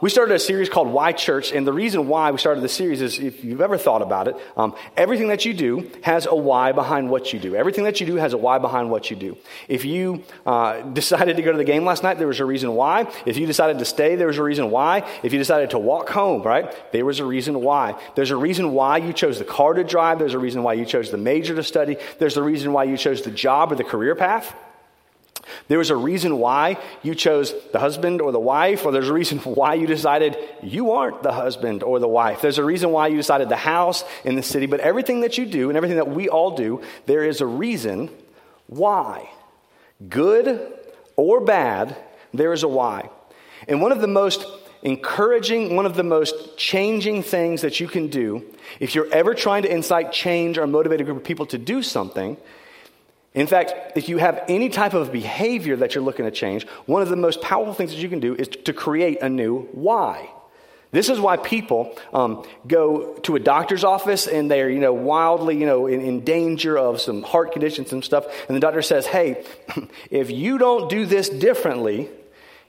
we started a series called Why Church, and the reason why we started the series is if you've ever thought about it, um, everything that you do has a why behind what you do. Everything that you do has a why behind what you do. If you uh, decided to go to the game last night, there was a reason why. If you decided to stay, there was a reason why. If you decided to walk home, right, there was a reason why. There's a reason why you chose the car to drive. There's a reason why you chose the major to study. There's a reason why you chose the job or the career path. There was a reason why you chose the husband or the wife, or there's a reason why you decided you aren't the husband or the wife. There's a reason why you decided the house in the city, but everything that you do and everything that we all do, there is a reason why. Good or bad, there is a why. And one of the most encouraging, one of the most changing things that you can do if you're ever trying to incite change or motivate a group of people to do something in fact, if you have any type of behavior that you're looking to change, one of the most powerful things that you can do is to create a new why. This is why people um, go to a doctor's office and they're, you know, wildly, you know, in, in danger of some heart conditions and stuff. And the doctor says, hey, if you don't do this differently,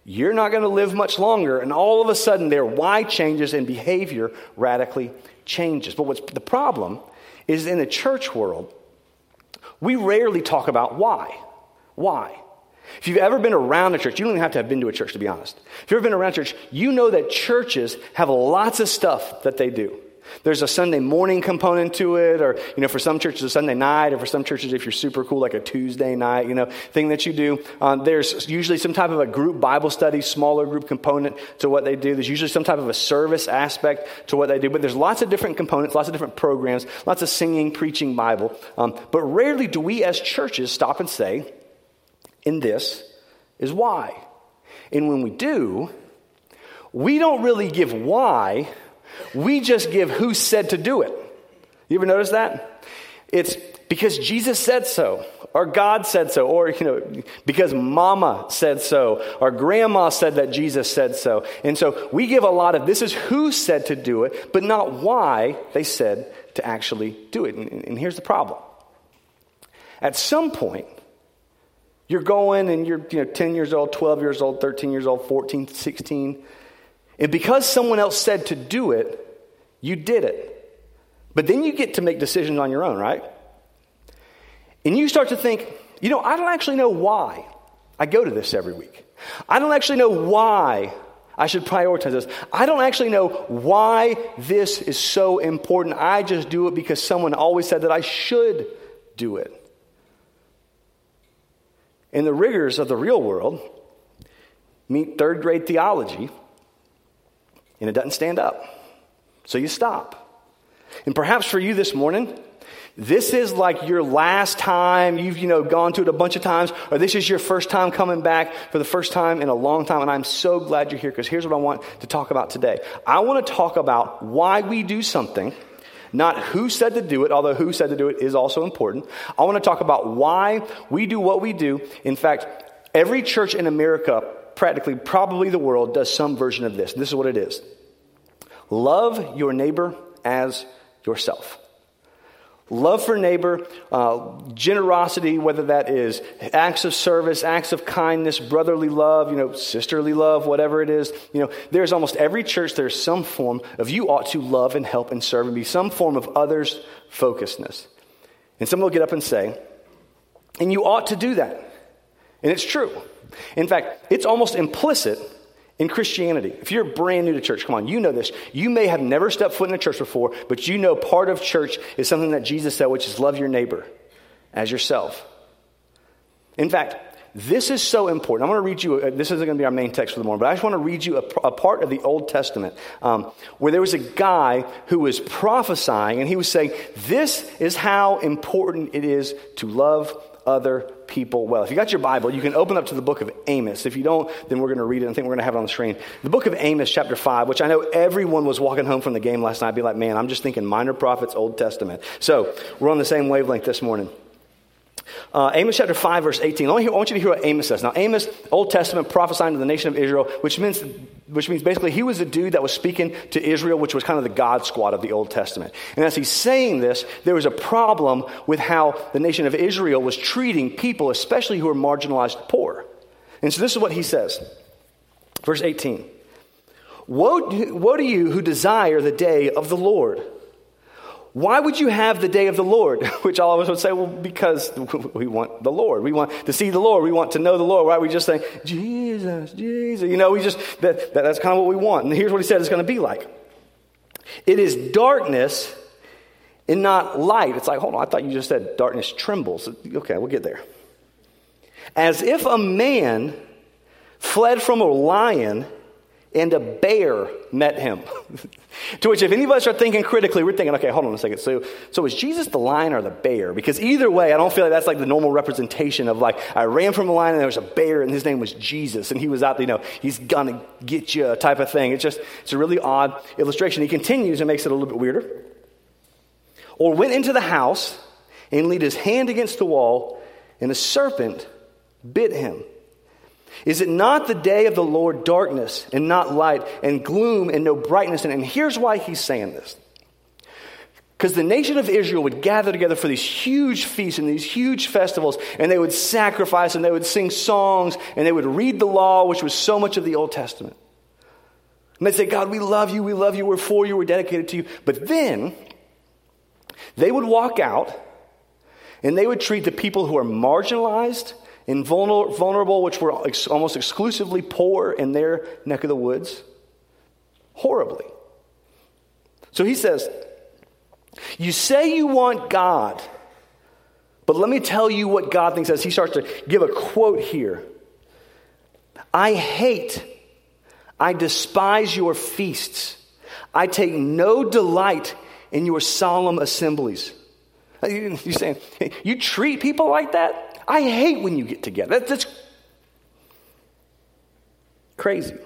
you're not going to live much longer. And all of a sudden, their why changes and behavior radically changes. But what's the problem is in the church world, we rarely talk about why. Why? If you've ever been around a church, you don't even have to have been to a church, to be honest. If you've ever been around a church, you know that churches have lots of stuff that they do. There's a Sunday morning component to it, or, you know, for some churches, a Sunday night, or for some churches, if you're super cool, like a Tuesday night, you know, thing that you do. Um, there's usually some type of a group Bible study, smaller group component to what they do. There's usually some type of a service aspect to what they do, but there's lots of different components, lots of different programs, lots of singing, preaching Bible. Um, but rarely do we as churches stop and say, "In this is why. And when we do, we don't really give why we just give who said to do it. You ever notice that? It's because Jesus said so, or God said so, or you know, because mama said so, or grandma said that Jesus said so. And so we give a lot of this is who said to do it, but not why they said to actually do it. And, and here's the problem. At some point, you're going and you're you know, 10 years old, 12 years old, 13 years old, 14, 16, and because someone else said to do it, you did it. But then you get to make decisions on your own, right? And you start to think, you know, I don't actually know why I go to this every week. I don't actually know why I should prioritize this. I don't actually know why this is so important. I just do it because someone always said that I should do it. In the rigors of the real world, meet third grade theology and it doesn't stand up. So you stop. And perhaps for you this morning, this is like your last time you've you know gone to it a bunch of times or this is your first time coming back for the first time in a long time and i'm so glad you're here because here's what i want to talk about today i want to talk about why we do something not who said to do it although who said to do it is also important i want to talk about why we do what we do in fact every church in america practically probably the world does some version of this this is what it is Love your neighbor as yourself. Love for neighbor, uh, generosity, whether that is acts of service, acts of kindness, brotherly love, you know, sisterly love, whatever it is. You know, there's almost every church, there's some form of you ought to love and help and serve and be some form of others' focusedness. And someone will get up and say, and you ought to do that. And it's true. In fact, it's almost implicit in Christianity, if you're brand new to church, come on, you know this. You may have never stepped foot in a church before, but you know part of church is something that Jesus said, which is love your neighbor as yourself. In fact, this is so important. I'm going to read you, uh, this isn't going to be our main text for the morning, but I just want to read you a, a part of the Old Testament um, where there was a guy who was prophesying and he was saying, This is how important it is to love other people well. If you got your Bible, you can open up to the book of Amos. If you don't, then we're going to read it. I think we're going to have it on the screen. The book of Amos, chapter 5, which I know everyone was walking home from the game last night, be like, man, I'm just thinking minor prophets, Old Testament. So we're on the same wavelength this morning. Uh, Amos chapter 5, verse 18. I want, you to hear what Amos says. Now, Amos, Old Testament, prophesying to the nation of Israel, which means, which means basically he was the dude that was speaking to Israel, which was kind of the God squad of the Old Testament. And as he's saying this, there was a problem with how the nation of Israel was treating people, especially who were marginalized poor. And so this is what he says. Verse 18. Woe, woe to you who desire the day of the Lord. Why would you have the day of the Lord? Which all of us would say, well, because we want the Lord. We want to see the Lord. We want to know the Lord. Why are we just saying, Jesus, Jesus? You know, we just, that, that, that's kind of what we want. And here's what he said it's going to be like it is darkness and not light. It's like, hold on, I thought you just said darkness trembles. Okay, we'll get there. As if a man fled from a lion and a bear met him. to which, if any of us are thinking critically, we're thinking, okay, hold on a second. So, so is Jesus the lion or the bear? Because either way, I don't feel like that's like the normal representation of like, I ran from a lion and there was a bear and his name was Jesus and he was out, you know, he's gonna get you type of thing. It's just, it's a really odd illustration. He continues and makes it a little bit weirder. Or went into the house and laid his hand against the wall and a serpent bit him. Is it not the day of the Lord darkness and not light, and gloom and no brightness? And, and here's why he's saying this. Because the nation of Israel would gather together for these huge feasts and these huge festivals, and they would sacrifice and they would sing songs and they would read the law, which was so much of the Old Testament. And they'd say, God, we love you, we love you, we're for you, we're dedicated to you. But then they would walk out and they would treat the people who are marginalized and vulnerable, which were ex- almost exclusively poor in their neck of the woods, horribly. So he says, You say you want God, but let me tell you what God thinks as he starts to give a quote here. I hate, I despise your feasts. I take no delight in your solemn assemblies. You're saying, you treat people like that? I hate when you get together. That's crazy.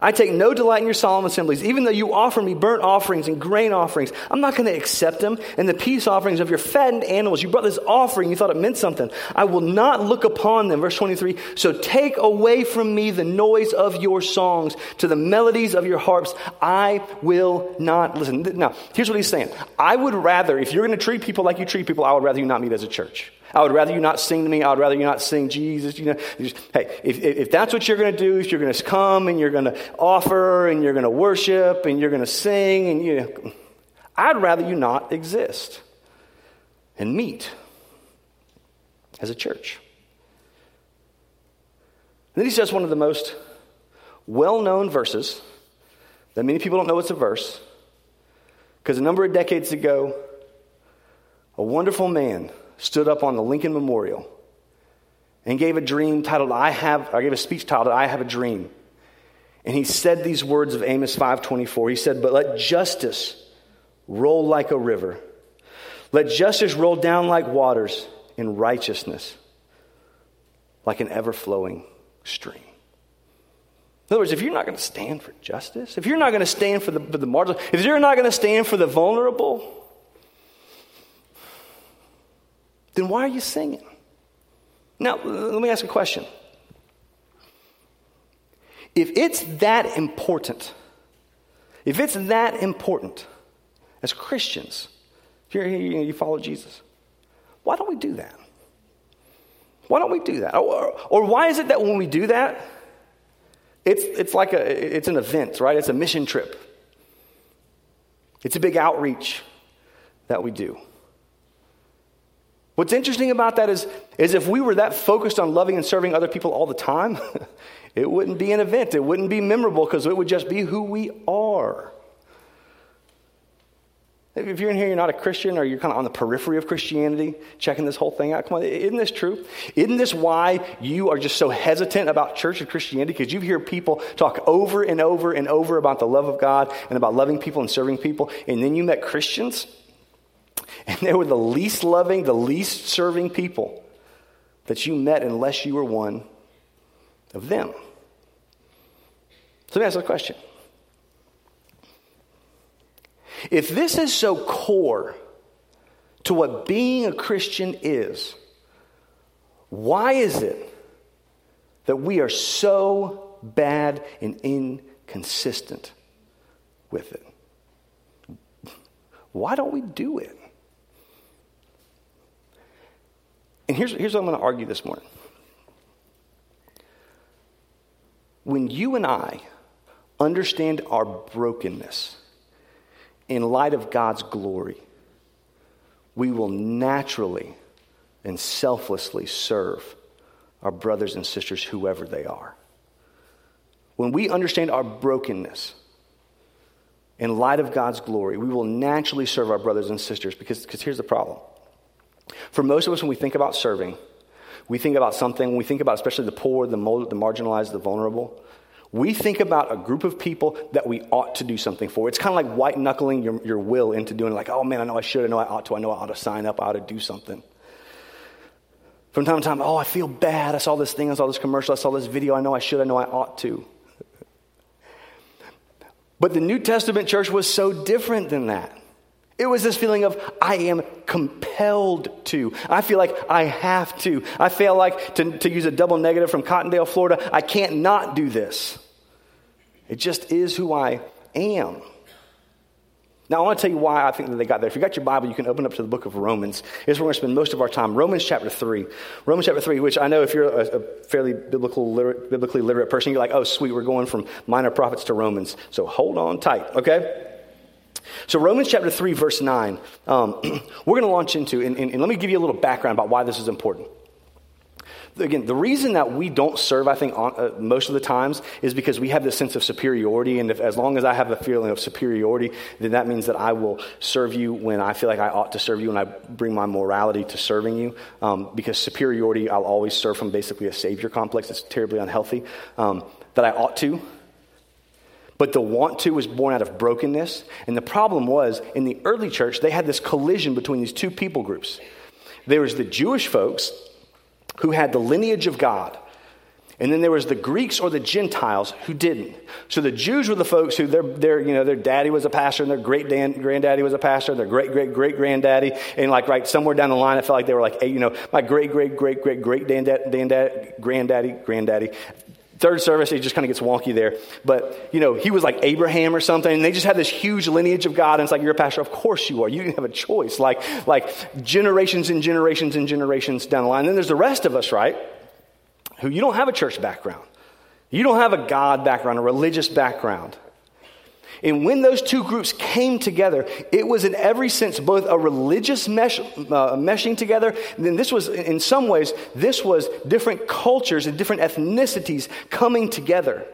I take no delight in your solemn assemblies, even though you offer me burnt offerings and grain offerings. I'm not going to accept them. And the peace offerings of your fattened animals, you brought this offering, you thought it meant something. I will not look upon them. Verse 23 So take away from me the noise of your songs, to the melodies of your harps. I will not listen. Now, here's what he's saying I would rather, if you're going to treat people like you treat people, I would rather you not meet as a church. I would rather you not sing to me. I would rather you not sing Jesus. You know, just, hey, if, if that's what you're going to do, if you're going to come and you're going to offer and you're going to worship and you're going to sing and you I'd rather you not exist and meet as a church. And then he says one of the most well known verses that many people don't know it's a verse because a number of decades ago, a wonderful man stood up on the Lincoln Memorial and gave a dream titled I have I gave a speech titled I have a dream. And he said these words of Amos 5:24. He said, "But let justice roll like a river. Let justice roll down like waters in righteousness like an ever-flowing stream." In other words, if you're not going to stand for justice, if you're not going to stand for the, for the marginal, if you're not going to stand for the vulnerable, then why are you singing? Now, let me ask a question. If it's that important, if it's that important as Christians, if you're here, you follow Jesus, why don't we do that? Why don't we do that? Or, or why is it that when we do that, it's, it's like a, it's an event, right? It's a mission trip. It's a big outreach that we do. What's interesting about that is, is if we were that focused on loving and serving other people all the time, it wouldn't be an event. It wouldn't be memorable because it would just be who we are. If you're in here, you're not a Christian, or you're kind of on the periphery of Christianity, checking this whole thing out. Come on, isn't this true? Isn't this why you are just so hesitant about church and Christianity? Because you hear people talk over and over and over about the love of God and about loving people and serving people, and then you met Christians and they were the least loving, the least serving people that you met unless you were one of them. So let me ask a question. If this is so core to what being a Christian is, why is it that we are so bad and inconsistent with it? Why don't we do it? And here's, here's what I'm going to argue this morning. when you and I understand our brokenness in light of God's glory, we will naturally and selflessly serve our brothers and sisters, whoever they are. When we understand our brokenness in light of God's glory, we will naturally serve our brothers and sisters because, because here's the problem. For most of us, when we think about serving, we think about something, we think about especially the poor, the, the marginalized, the vulnerable, we think about a group of people that we ought to do something for. It's kind of like white knuckling your, your will into doing, like, oh man, I know I should, I know I ought to, I know I ought to sign up, I ought to do something. From time to time, oh, I feel bad. I saw this thing, I saw this commercial, I saw this video, I know I should, I know I ought to. But the New Testament church was so different than that. It was this feeling of, I am compelled to. I feel like I have to. I feel like, to, to use a double negative from Cottondale, Florida, I can't not do this. It just is who I am. Now, I want to tell you why I think that they got there. If you got your Bible, you can open up to the book of Romans. Here's where we're going to spend most of our time. Romans chapter 3. Romans chapter 3, which I know if you're a, a fairly biblical, biblically literate person, you're like, oh, sweet, we're going from minor prophets to Romans. So hold on tight, okay? So, Romans chapter 3, verse 9, um, we're going to launch into, and, and, and let me give you a little background about why this is important again, the reason that we don't serve, I think, on, uh, most of the times is because we have this sense of superiority. And if, as long as I have a feeling of superiority, then that means that I will serve you when I feel like I ought to serve you and I bring my morality to serving you. Um, because superiority, I'll always serve from basically a savior complex. It's terribly unhealthy. Um, that I ought to. But the want to was born out of brokenness. And the problem was, in the early church, they had this collision between these two people groups. There was the Jewish folks who had the lineage of God. And then there was the Greeks or the Gentiles who didn't. So the Jews were the folks who their, their, you know, their daddy was a pastor and their great granddaddy was a pastor, their great great great granddaddy, and like right somewhere down the line, I felt like they were like, hey, you know, my great great great great great granddaddy, granddaddy, granddaddy. Third service, it just kind of gets wonky there. But, you know, he was like Abraham or something, and they just had this huge lineage of God, and it's like, you're a pastor. Of course you are. You didn't have a choice. Like, like generations and generations and generations down the line. And then there's the rest of us, right? Who you don't have a church background. You don't have a God background, a religious background. And when those two groups came together, it was in every sense both a religious mesh, uh, meshing together, then this was, in some ways, this was different cultures and different ethnicities coming together.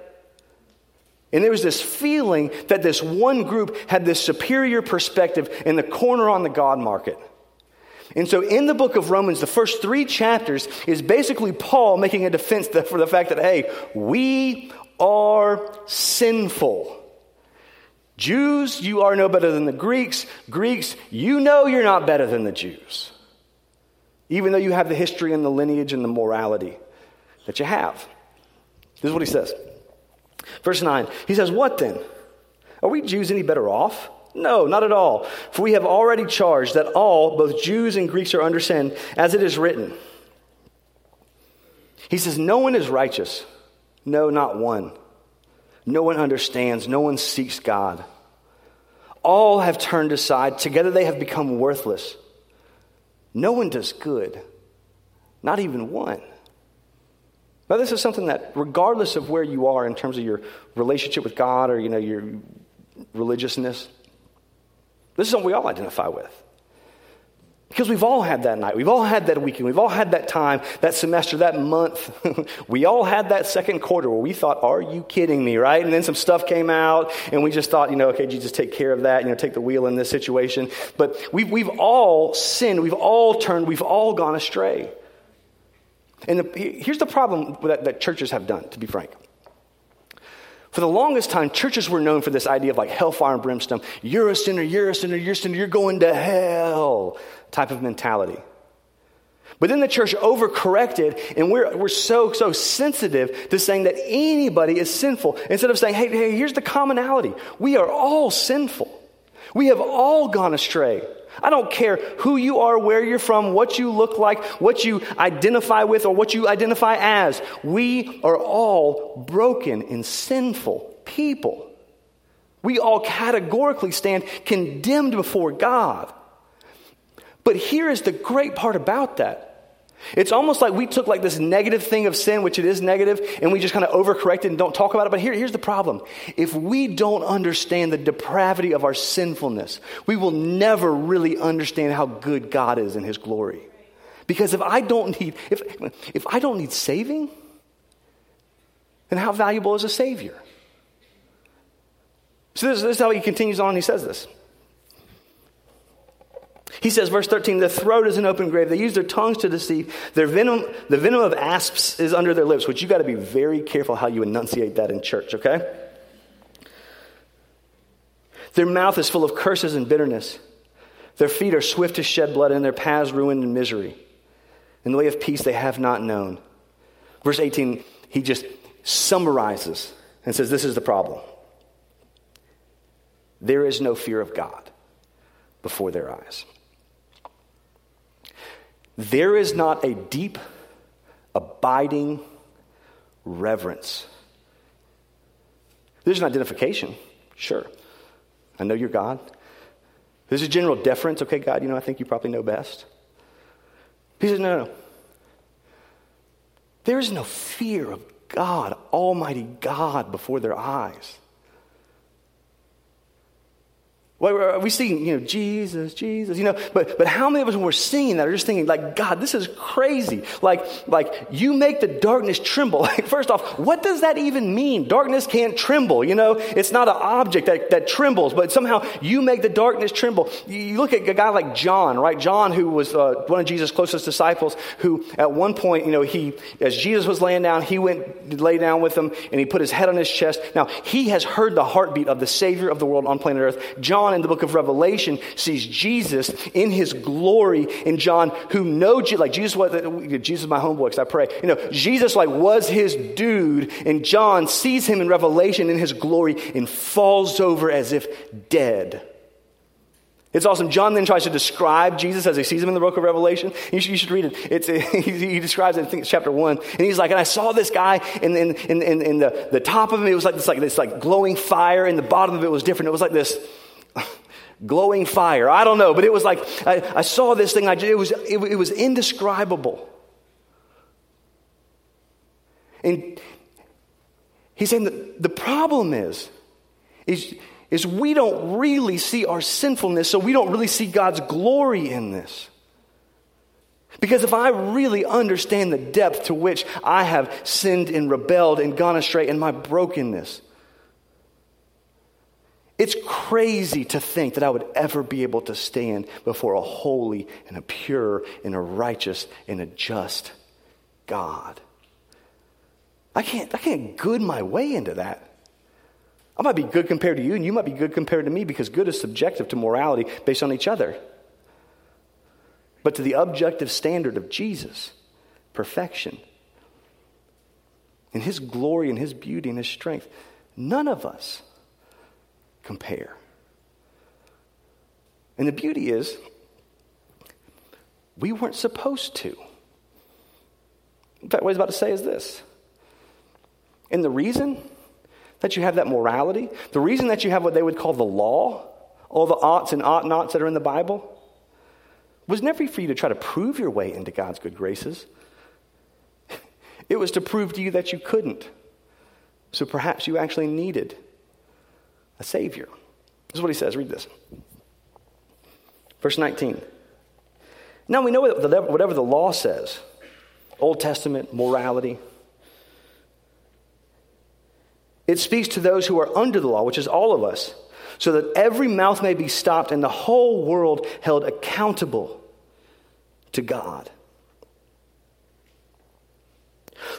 And there was this feeling that this one group had this superior perspective in the corner on the God market. And so in the book of Romans, the first three chapters is basically Paul making a defense for the fact that, hey, we are sinful. Jews, you are no better than the Greeks. Greeks, you know you're not better than the Jews. Even though you have the history and the lineage and the morality that you have. This is what he says. Verse 9, he says, What then? Are we Jews any better off? No, not at all. For we have already charged that all, both Jews and Greeks, are under sin, as it is written. He says, No one is righteous. No, not one. No one understands. No one seeks God. All have turned aside. Together they have become worthless. No one does good, not even one. Now, this is something that, regardless of where you are in terms of your relationship with God or you know, your religiousness, this is something we all identify with. Because we've all had that night. We've all had that weekend. We've all had that time, that semester, that month. we all had that second quarter where we thought, are you kidding me, right? And then some stuff came out and we just thought, you know, okay, Jesus, take care of that, you know, take the wheel in this situation. But we've, we've all sinned. We've all turned. We've all gone astray. And the, here's the problem that, that churches have done, to be frank. For the longest time, churches were known for this idea of like hellfire and brimstone. You're a sinner, you're a sinner, you're a sinner, you're going to hell type of mentality. But then the church overcorrected, and we're, we're so, so sensitive to saying that anybody is sinful. Instead of saying, hey, hey, here's the commonality. We are all sinful. We have all gone astray. I don't care who you are, where you're from, what you look like, what you identify with, or what you identify as. We are all broken and sinful people. We all categorically stand condemned before God. But here is the great part about that It's almost like we took like this negative thing of sin, which it is negative, and we just kind of overcorrected and don't talk about it. But here, here's the problem. If we don't understand the depravity of our sinfulness, we will never really understand how good God is in his glory. Because if I don't need, if, if I don't need saving, then how valuable is a savior? So this, this is how he continues on. He says this. He says, verse 13, the throat is an open grave. They use their tongues to deceive. Their venom, the venom of asps is under their lips, which you got to be very careful how you enunciate that in church, okay? Their mouth is full of curses and bitterness. Their feet are swift to shed blood, and their paths ruined in misery. In the way of peace they have not known. Verse 18, he just summarizes and says, This is the problem. There is no fear of God before their eyes. There is not a deep, abiding reverence. There's an identification, sure. I know you're God. There's a general deference. Okay, God, you know, I think you probably know best. He says, no, no. There is no fear of God, Almighty God, before their eyes. Well, we sing, you know, Jesus, Jesus, you know, but, but how many of us when we're singing that are just thinking, like, God, this is crazy. Like, like, you make the darkness tremble. Like, first off, what does that even mean? Darkness can't tremble, you know? It's not an object that, that trembles, but somehow you make the darkness tremble. You look at a guy like John, right? John, who was uh, one of Jesus' closest disciples, who at one point, you know, he, as Jesus was laying down, he went, lay down with him, and he put his head on his chest. Now, he has heard the heartbeat of the Savior of the world on planet Earth. John John in the book of Revelation sees Jesus in his glory in John who know like Jesus was Jesus my homeboy because I pray. You know, Jesus like was his dude and John sees him in Revelation in his glory and falls over as if dead. It's awesome. John then tries to describe Jesus as he sees him in the book of Revelation. You should, you should read it. It's, he describes it, I think it's chapter one. And he's like, and I saw this guy, and in, in, the, the top of him, it was like this, like this like glowing fire, and the bottom of it was different. It was like this glowing fire. I don't know, but it was like I, I saw this thing. I, it, was, it, it was indescribable. And he's saying that the problem is, is, is we don't really see our sinfulness, so we don't really see God's glory in this. Because if I really understand the depth to which I have sinned and rebelled and gone astray in my brokenness, it's crazy to think that I would ever be able to stand before a holy and a pure and a righteous and a just God. I can't, I can't good my way into that. I might be good compared to you, and you might be good compared to me because good is subjective to morality based on each other. But to the objective standard of Jesus, perfection, and his glory and his beauty and his strength, none of us compare. And the beauty is, we weren't supposed to. In fact, what he's about to say is this. And the reason that you have that morality, the reason that you have what they would call the law, all the oughts and ought nots that are in the Bible, was never for you to try to prove your way into God's good graces. It was to prove to you that you couldn't. So perhaps you actually needed a Savior. This is what he says. Read this. Verse 19. Now we know whatever the law says Old Testament, morality. It speaks to those who are under the law, which is all of us, so that every mouth may be stopped and the whole world held accountable to God.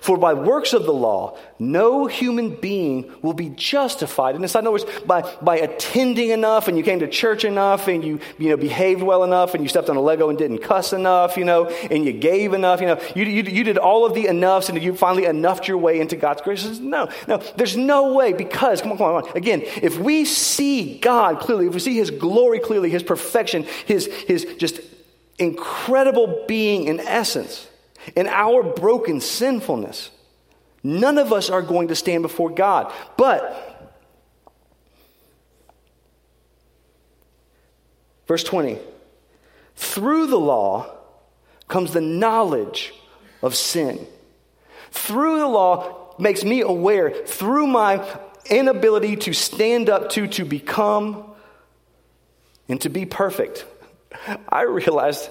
For by works of the law, no human being will be justified. And in other words, by, by attending enough and you came to church enough and you, you know, behaved well enough and you stepped on a Lego and didn't cuss enough, you know, and you gave enough, you know, you, you, you did all of the enoughs and you finally enoughed your way into God's grace. No, no, there's no way because, come on, come on, come on. Again, if we see God clearly, if we see His glory clearly, His perfection, His, his just incredible being in essence, in our broken sinfulness, none of us are going to stand before God. But, verse 20, through the law comes the knowledge of sin. Through the law makes me aware, through my inability to stand up to, to become, and to be perfect, I realized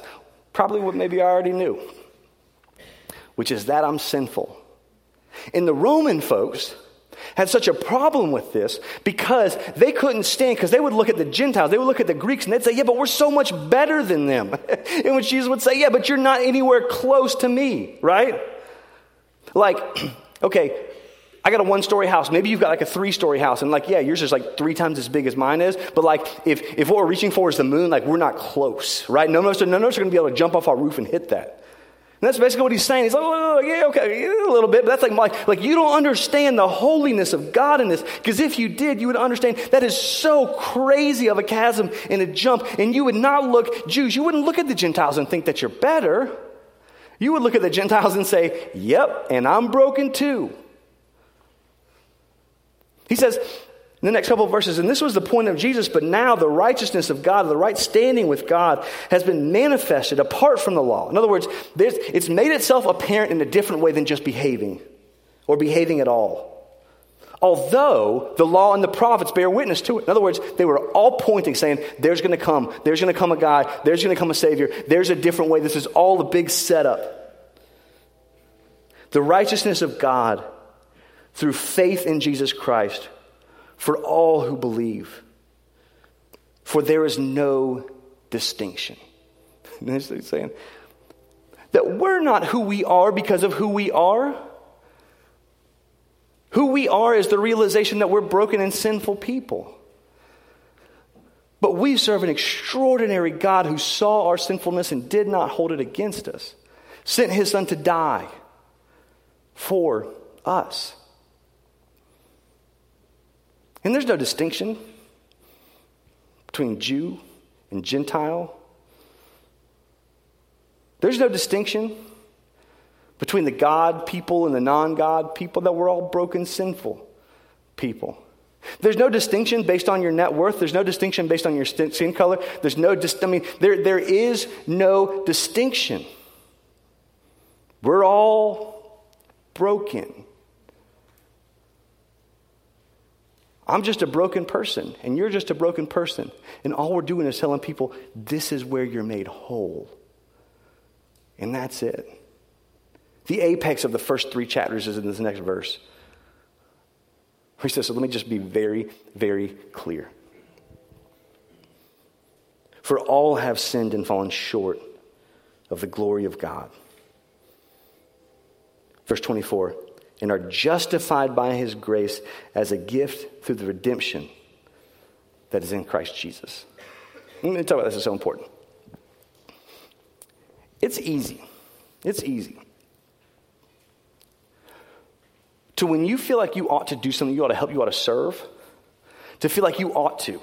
probably what maybe I already knew, which is that I'm sinful. And the Roman folks had such a problem with this because they couldn't stand, because they would look at the Gentiles, they would look at the Greeks, and they'd say, Yeah, but we're so much better than them. and when Jesus would say, Yeah, but you're not anywhere close to me, right? Like, okay, I got a one story house. Maybe you've got like a three story house. And like, yeah, yours is like three times as big as mine is. But like, if, if what we're reaching for is the moon, like, we're not close, right? None of us, none are going to be able to jump off our roof and hit that. And that's basically what he's saying. He's like, oh, yeah, okay, yeah, a little bit. But that's like, like, like you don't understand the holiness of God in this. Because if you did, you would understand that is so crazy of a chasm and a jump. And you would not look, Jews, you wouldn't look at the Gentiles and think that you're better. You would look at the Gentiles and say, yep, and I'm broken too. He says, in the next couple of verses, and this was the point of Jesus, but now the righteousness of God, the right standing with God, has been manifested apart from the law. In other words, it's made itself apparent in a different way than just behaving or behaving at all. Although the law and the prophets bear witness to it. In other words, they were all pointing, saying, There's going to come, there's going to come a guy, there's going to come a Savior, there's a different way. This is all a big setup. The righteousness of God through faith in Jesus Christ for all who believe. For there is no distinction. He's saying that we're not who we are because of who we are. Who we are is the realization that we're broken and sinful people. But we serve an extraordinary God who saw our sinfulness and did not hold it against us, sent his son to die for us. And there's no distinction between Jew and Gentile. There's no distinction between the God people and the non God people, that we're all broken, sinful people. There's no distinction based on your net worth. There's no distinction based on your skin color. There's no, dis- I mean, there, there is no distinction. We're all broken. I'm just a broken person, and you're just a broken person. And all we're doing is telling people, this is where you're made whole. And that's it. The apex of the first three chapters is in this next verse. He says, so let me just be very, very clear. For all have sinned and fallen short of the glory of God. Verse 24 and are justified by his grace as a gift through the redemption that is in Christ Jesus. Let me talk about this, it's so important. It's easy. It's easy. To when you feel like you ought to do something, you ought to help, you ought to serve, to feel like you ought to.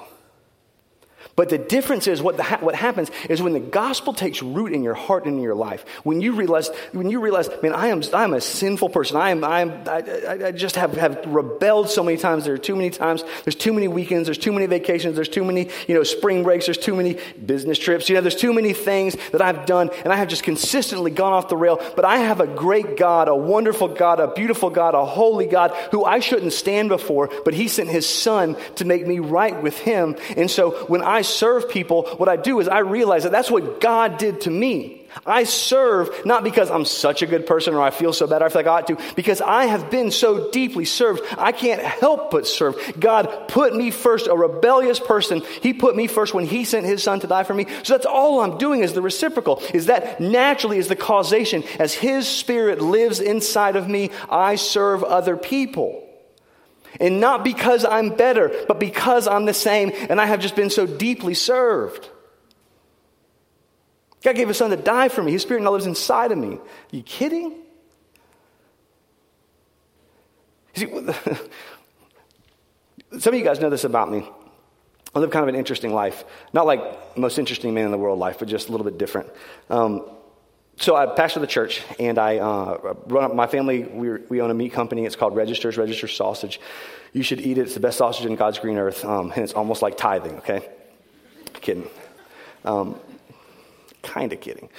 But the difference is what, the, what happens is when the gospel takes root in your heart and in your life, when you realize, when you realize, man, I am, I am a sinful person. I am, I am, I, I just have, have rebelled so many times. There are too many times. There's too many weekends. There's too many vacations. There's too many, you know, spring breaks. There's too many business trips. You know, there's too many things that I've done and I have just consistently gone off the rail. But I have a great God, a wonderful God, a beautiful God, a holy God who I shouldn't stand before, but he sent his son to make me right with him. And so when I serve people, what I do is I realize that that's what God did to me. I serve not because I'm such a good person or I feel so bad or I feel like I ought to, because I have been so deeply served. I can't help but serve. God put me first, a rebellious person. He put me first when He sent His Son to die for me. So that's all I'm doing is the reciprocal, is that naturally is the causation. As His Spirit lives inside of me, I serve other people. And not because I'm better, but because I'm the same and I have just been so deeply served. God gave his son to die for me. His spirit now lives inside of me. Are you kidding? You see, some of you guys know this about me. I live kind of an interesting life. Not like most interesting man in the world life, but just a little bit different. Um, so I pastor the church, and I uh, run up my family. We, we own a meat company. It's called Registers, Register Sausage. You should eat it. It's the best sausage in God's green earth, um, and it's almost like tithing. Okay, kidding. Um, kind of kidding.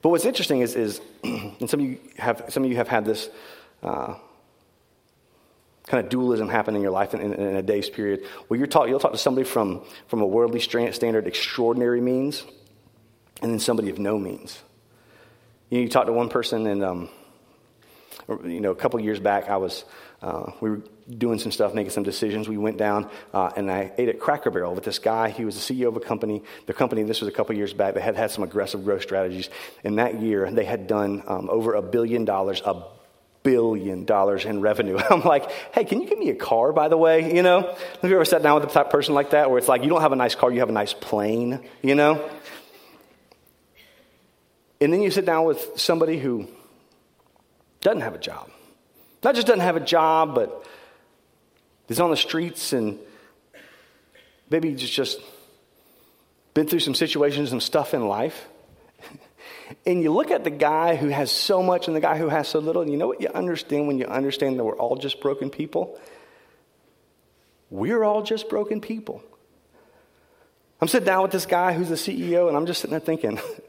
But what's interesting is, is and some of you have, some of you have had this uh, kind of dualism happen in your life in, in, in, a day's period where you're talk, you'll talk to somebody from, from a worldly standard, extraordinary means, and then somebody of no means. You, know, you talk to one person, and um, you know, a couple years back, I was uh, we were doing some stuff, making some decisions. We went down uh, and I ate at Cracker Barrel with this guy. He was the CEO of a company. The company, this was a couple years back, they had had some aggressive growth strategies. And that year, they had done um, over a billion dollars, a billion dollars in revenue. I'm like, hey, can you give me a car, by the way? You know, have you ever sat down with a type person like that where it's like, you don't have a nice car, you have a nice plane, you know? And then you sit down with somebody who doesn't have a job. Not just doesn't have a job, but is on the streets and maybe just, just been through some situations and stuff in life. and you look at the guy who has so much and the guy who has so little, and you know what you understand when you understand that we're all just broken people? We're all just broken people. I'm sitting down with this guy who's the CEO, and I'm just sitting there thinking,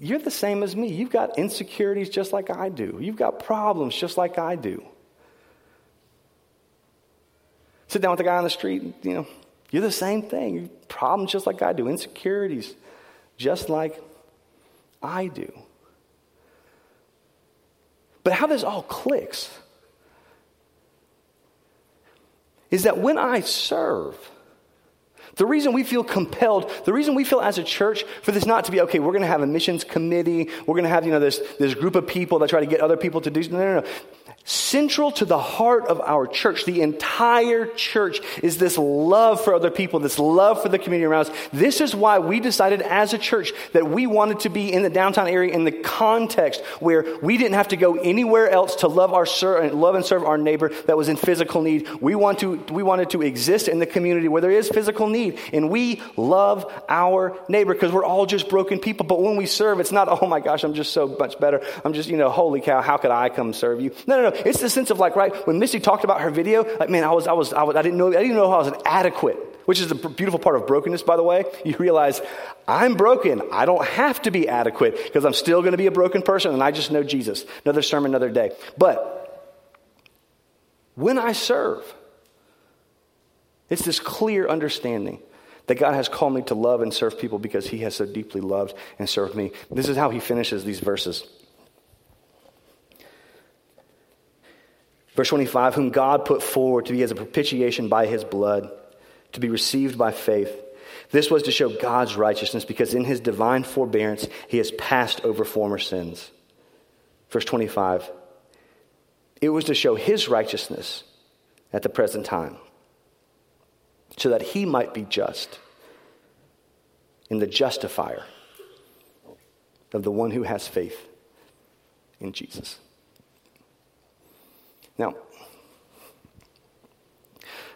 You're the same as me. You've got insecurities just like I do, you've got problems just like I do. Sit down with the guy on the street, you know, you're the same thing. You problems just like I do, insecurities just like I do. But how this all clicks is that when I serve, the reason we feel compelled, the reason we feel as a church for this not to be, okay, we're going to have a missions committee, we're going to have, you know, this, this group of people that try to get other people to do, no, no, no. Central to the heart of our church, the entire church, is this love for other people, this love for the community around us. This is why we decided as a church that we wanted to be in the downtown area in the context where we didn't have to go anywhere else to love our love and serve our neighbor that was in physical need. We want to we wanted to exist in the community where there is physical need, and we love our neighbor because we're all just broken people. But when we serve, it's not oh my gosh, I'm just so much better. I'm just you know holy cow, how could I come serve you? No, no, no. It's the sense of like, right, when Missy talked about her video, like, man, I was, I was, I was, I didn't know, I didn't know how I was inadequate, which is the beautiful part of brokenness, by the way. You realize I'm broken. I don't have to be adequate because I'm still going to be a broken person and I just know Jesus. Another sermon, another day. But when I serve, it's this clear understanding that God has called me to love and serve people because He has so deeply loved and served me. This is how He finishes these verses. Verse 25, whom God put forward to be as a propitiation by his blood, to be received by faith. This was to show God's righteousness because in his divine forbearance he has passed over former sins. Verse 25, it was to show his righteousness at the present time, so that he might be just in the justifier of the one who has faith in Jesus. Now,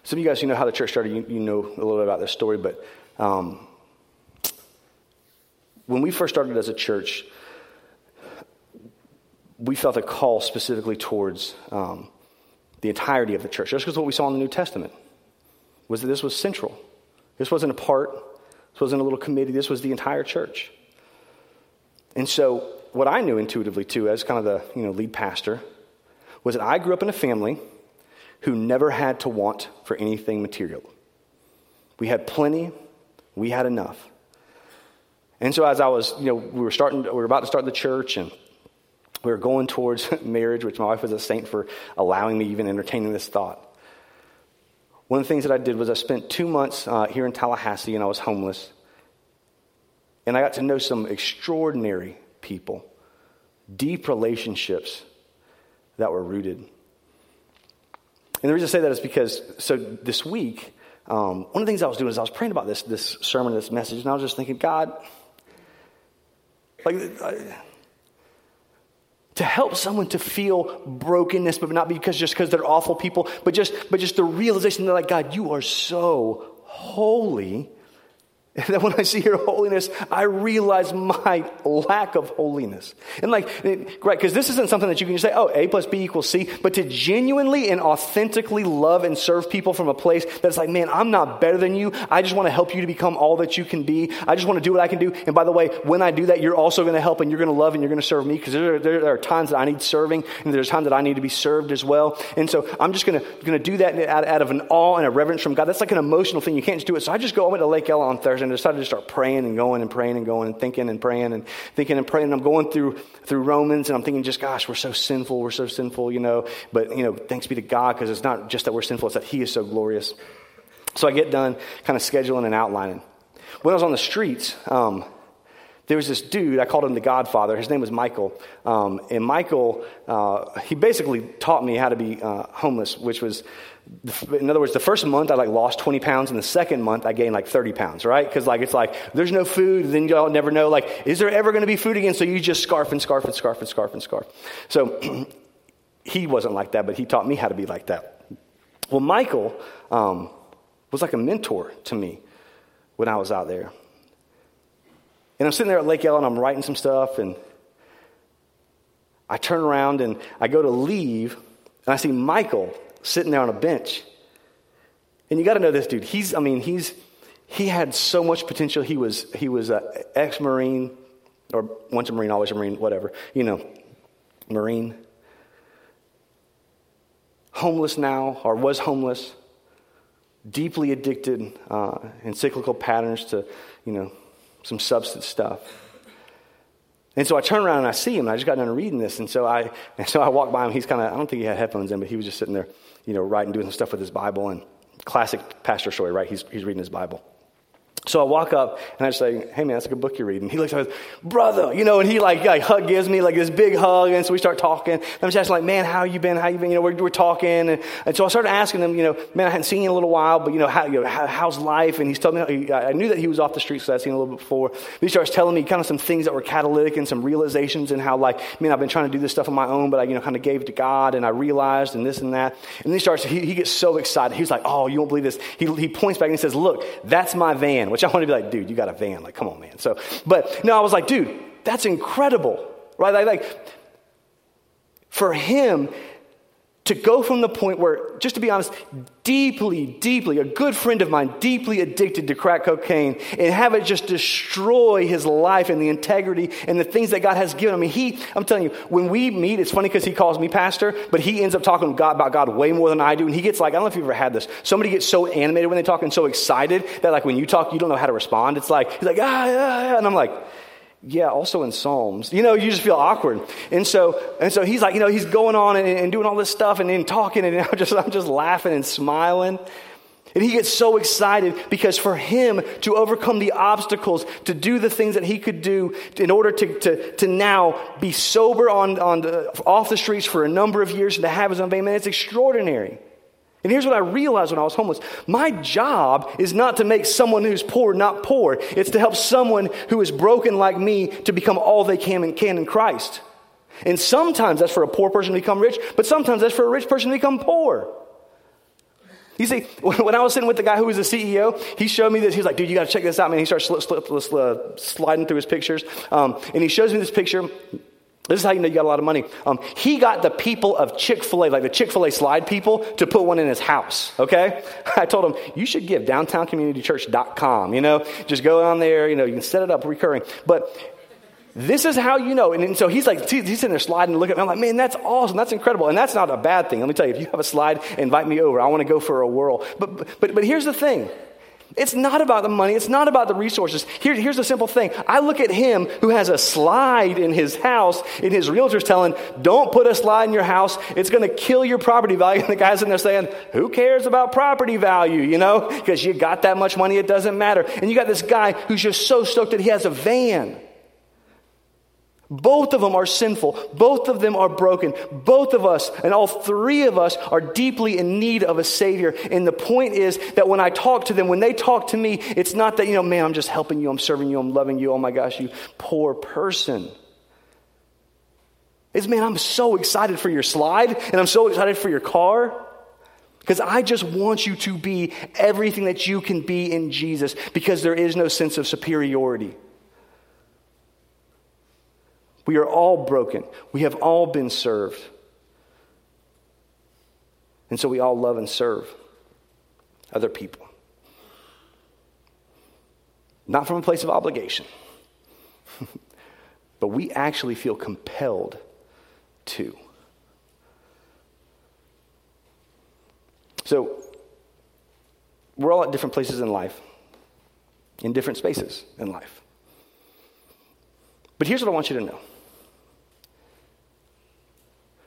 some of you guys, you know how the church started. You, you know a little bit about this story, but um, when we first started as a church, we felt a call specifically towards um, the entirety of the church. Just because what we saw in the New Testament was that this was central. This wasn't a part. This wasn't a little committee. This was the entire church. And so, what I knew intuitively too, as kind of the you know lead pastor, was that I grew up in a family who never had to want for anything material. We had plenty, we had enough. And so as I was, you know, we were starting, we were about to start the church and we were going towards marriage, which my wife was a saint for allowing me even entertaining this thought. One of the things that I did was I spent two months uh, here in Tallahassee and I was homeless. And I got to know some extraordinary people, deep relationships that were rooted. And the reason I say that is because, so this week, um, one of the things I was doing is I was praying about this, this sermon, this message, and I was just thinking, God, like, to help someone to feel brokenness, but not because just because they're awful people, but just, but just the realization that, like, God, you are so holy And then when I see your holiness, I realize my lack of holiness. And like, right, because this isn't something that you can just say, oh, A plus B equals C, but to genuinely and authentically love and serve people from a place that's like, man, I'm not better than you. I just want to help you to become all that you can be. I just want to do what I can do. And by the way, when I do that, you're also going to help and you're going to love and you're going to serve me because there, there, are times that I need serving and there's times that I need to be served as well. And so I'm just going to, going to do that out, out of an awe and a reverence from God. That's like an emotional thing. You can't just do it. So I just go, I went to Lake Ella on Thursday and I decided to start praying and going and praying and going and thinking and praying and thinking and praying. And I'm going through through Romans and I'm thinking, just gosh, we're so sinful, we're so sinful, you know. But you know, thanks be to God because it's not just that we're sinful; it's that He is so glorious. So I get done, kind of scheduling and outlining. When I was on the streets. Um, there was this dude, I called him the Godfather. His name was Michael. Um, and Michael, uh, he basically taught me how to be uh, homeless, which was in other words, the first month I like lost 20 pounds, and the second month I gained like 30 pounds, right? Because like it's like there's no food, then y'all never know like is there ever going to be food again? So you just scarf and scarf and scarf and scarf and scarf. So he wasn't like that, but he taught me how to be like that. Well, Michael um, was like a mentor to me when I was out there, and I'm sitting there at Lake Ella and I'm writing some stuff, and I turn around and I go to leave, and I see Michael sitting there on a bench. And you got to know this dude. He's, I mean, he's, he had so much potential. He was, he was an ex Marine, or once a Marine, always a Marine, whatever, you know, Marine. Homeless now, or was homeless, deeply addicted uh, in cyclical patterns to, you know, some substance stuff. And so I turn around and I see him, I just got done reading this. And so I, and so I walk by him. He's kind of, I don't think he had headphones in, but he was just sitting there you know, writing, doing some stuff with his Bible. And classic pastor story, right? He's, he's reading his Bible. So I walk up and I just say, "Hey man, that's a good book you're reading." He looks at me, "Brother," you know, and he like, like hug gives me like this big hug, and so we start talking. And I'm just asking like, "Man, how you been? How you been?" You know, we're, we're talking, and, and so I started asking him, you know, "Man, I hadn't seen you in a little while, but you know, how, you know, how, how's life?" And he's telling me, I knew that he was off the streets, so I'd seen him a little bit before. But he starts telling me kind of some things that were catalytic and some realizations and how like, man, I've been trying to do this stuff on my own, but I you know kind of gave it to God, and I realized and this and that. And then he starts, he, he gets so excited. He's like, "Oh, you won't believe this." He he points back and he says, "Look, that's my van," which I want to be like, "Dude." you got a van. Like, come on, man. So, but no, I was like, dude, that's incredible, right? Like, like for him to go from the point where, just to be honest, deeply, deeply, a good friend of mine, deeply addicted to crack cocaine, and have it just destroy his life and the integrity and the things that God has given him. I mean, he, I'm telling you, when we meet, it's funny because he calls me pastor, but he ends up talking God, about God way more than I do. And he gets like, I don't know if you've ever had this. Somebody gets so animated when they talk and so excited that like when you talk, you don't know how to respond. It's like, he's like, ah, yeah, yeah. And I'm like, yeah, also in Psalms. You know, you just feel awkward. And so, and so he's like, you know, he's going on and, and doing all this stuff and then talking and I'm just, I'm just laughing and smiling. And he gets so excited because for him to overcome the obstacles, to do the things that he could do in order to, to, to now be sober on, on the, off the streets for a number of years and to have his own van, man, it's extraordinary. And here's what I realized when I was homeless my job is not to make someone who's poor not poor, it's to help someone who is broken like me to become all they can and can in Christ. And sometimes that's for a poor person to become rich, but sometimes that's for a rich person to become poor. You see, when I was sitting with the guy who was the CEO, he showed me this. He was like, dude, you got to check this out, man. He starts sliding through his pictures. Um, and he shows me this picture. This is how you know you got a lot of money. Um, he got the people of Chick fil A, like the Chick fil A slide people, to put one in his house, okay? I told him, you should give downtowncommunitychurch.com, you know? Just go on there, you know, you can set it up recurring. But this is how you know. And, and so he's like, he's in there sliding looking at me. I'm like, man, that's awesome. That's incredible. And that's not a bad thing. Let me tell you, if you have a slide, invite me over. I want to go for a whirl. But, but, but here's the thing. It's not about the money. It's not about the resources. Here, here's the simple thing. I look at him who has a slide in his house, and his realtor's telling, don't put a slide in your house. It's going to kill your property value. And the guy's in there saying, who cares about property value, you know? Because you got that much money, it doesn't matter. And you got this guy who's just so stoked that he has a van. Both of them are sinful. Both of them are broken. Both of us, and all three of us, are deeply in need of a Savior. And the point is that when I talk to them, when they talk to me, it's not that, you know, man, I'm just helping you, I'm serving you, I'm loving you. Oh my gosh, you poor person. It's, man, I'm so excited for your slide, and I'm so excited for your car. Because I just want you to be everything that you can be in Jesus because there is no sense of superiority. We are all broken. We have all been served. And so we all love and serve other people. Not from a place of obligation, but we actually feel compelled to. So, we're all at different places in life, in different spaces in life. But here's what I want you to know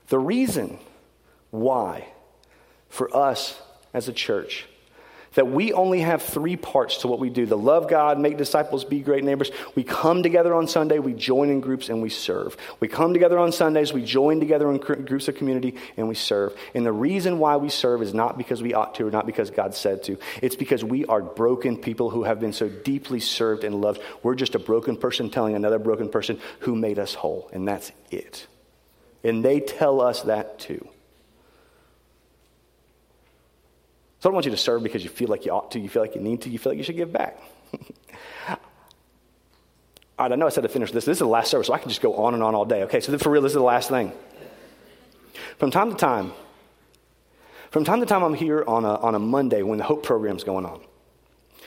the reason why, for us as a church, that we only have three parts to what we do the love God, make disciples, be great neighbors. We come together on Sunday, we join in groups, and we serve. We come together on Sundays, we join together in groups of community, and we serve. And the reason why we serve is not because we ought to or not because God said to. It's because we are broken people who have been so deeply served and loved. We're just a broken person telling another broken person who made us whole, and that's it. And they tell us that too. So I don't want you to serve because you feel like you ought to, you feel like you need to, you feel like you should give back. all right, I know I said to finish this. This is the last service, so I can just go on and on all day. Okay, so for real, this is the last thing. From time to time, from time to time, I'm here on a, on a Monday when the Hope program's going on.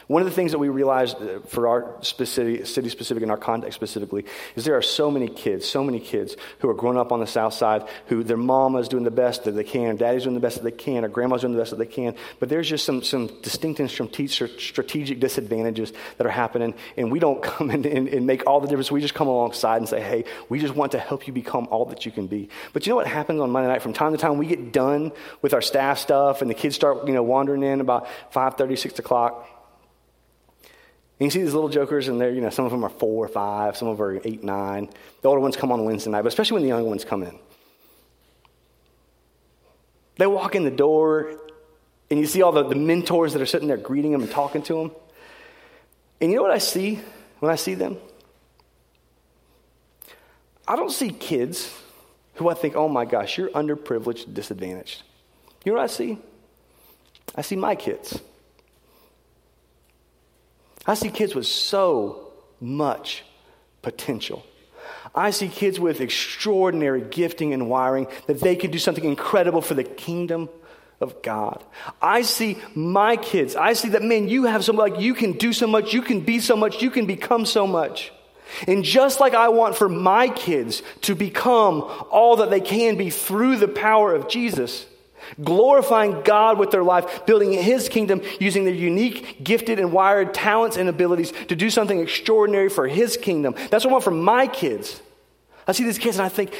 One of the things that we realized uh, for our specific, city specific and our context specifically is there are so many kids, so many kids who are growing up on the south side who their mama's doing the best that they can, daddy's doing the best that they can, or grandma's doing the best that they can. But there's just some, some distinct and strategic disadvantages that are happening, and we don't come in and, and make all the difference. We just come alongside and say, hey, we just want to help you become all that you can be. But you know what happens on Monday night? From time to time, we get done with our staff stuff, and the kids start you know, wandering in about 5.30, 6 o'clock. And you see these little jokers, and they're, you know, some of them are four or five, some of them are eight, nine. The older ones come on Wednesday night, but especially when the young ones come in. They walk in the door, and you see all the, the mentors that are sitting there greeting them and talking to them. And you know what I see when I see them? I don't see kids who I think, oh my gosh, you're underprivileged, disadvantaged. You know what I see? I see my kids. I see kids with so much potential. I see kids with extraordinary gifting and wiring that they can do something incredible for the kingdom of God. I see my kids. I see that, man, you have so like you can do so much, you can be so much, you can become so much. And just like I want for my kids to become all that they can be through the power of Jesus, glorifying God with their life, building His kingdom, using their unique, gifted, and wired talents and abilities to do something extraordinary for His kingdom. That's what I want for my kids. I see these kids and I think,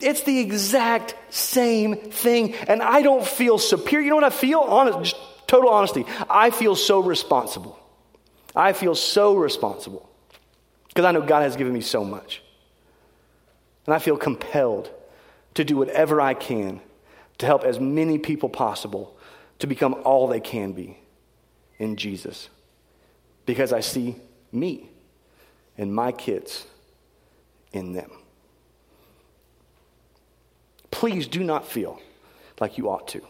it's the exact same thing, and I don't feel superior. You know what I feel? Honest, total honesty. I feel so responsible. I feel so responsible because I know God has given me so much. And I feel compelled to do whatever I can to help as many people possible to become all they can be in Jesus. Because I see me and my kids in them. Please do not feel like you ought to.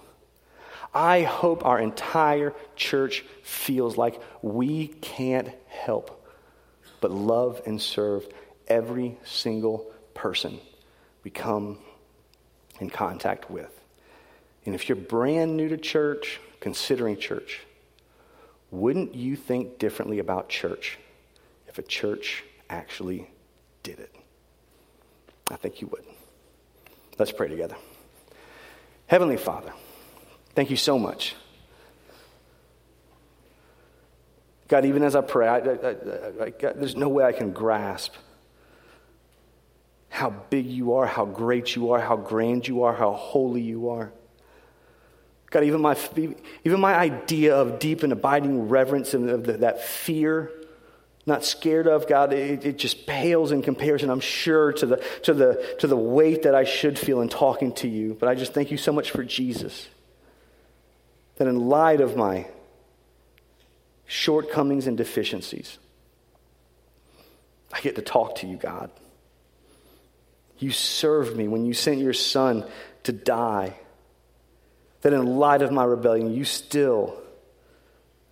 I hope our entire church feels like we can't help but love and serve every single person we come in contact with. And if you're brand new to church, considering church, wouldn't you think differently about church if a church actually did it? I think you would. Let's pray together. Heavenly Father, thank you so much. God, even as I pray, I, I, I, God, there's no way I can grasp how big you are, how great you are, how grand you are, how holy you are. God, even my, even my idea of deep and abiding reverence and of the, that fear, not scared of, God, it, it, just pales in comparison, I'm sure, to the, to, the, to the weight that I should feel in talking to you. But I just thank you so much for Jesus. That in light of my shortcomings and deficiencies, I get to talk to you, God. You served me when you sent your son to die that in light of my rebellion, you still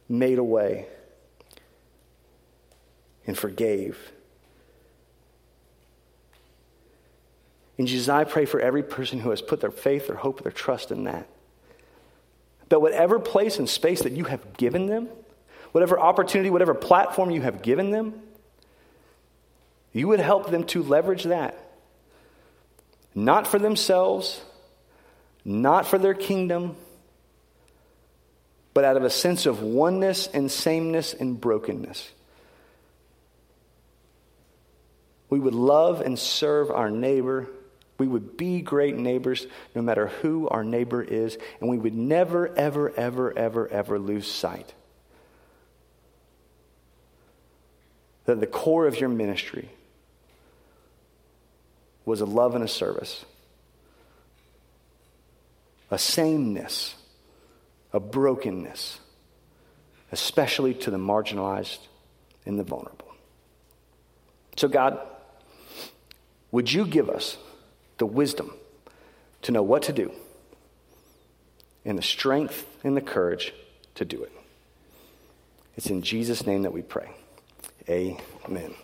made a way and forgave. And Jesus, I pray for every person who has put their faith, their hope, their trust in that. That whatever place and space that you have given them, whatever opportunity, whatever platform you have given them, you would help them to leverage that. Not for themselves, not for their kingdom, but out of a sense of oneness and sameness and brokenness. We would love and serve our neighbor. We would be great neighbors no matter who our neighbor is. And we would never, ever, ever, ever, ever lose sight that the core of your ministry was a love and a service, a sameness, a brokenness, especially to the marginalized and the vulnerable. So, God, would you give us the wisdom to know what to do and the strength and the courage to do it? It's in Jesus' name that we pray. Amen.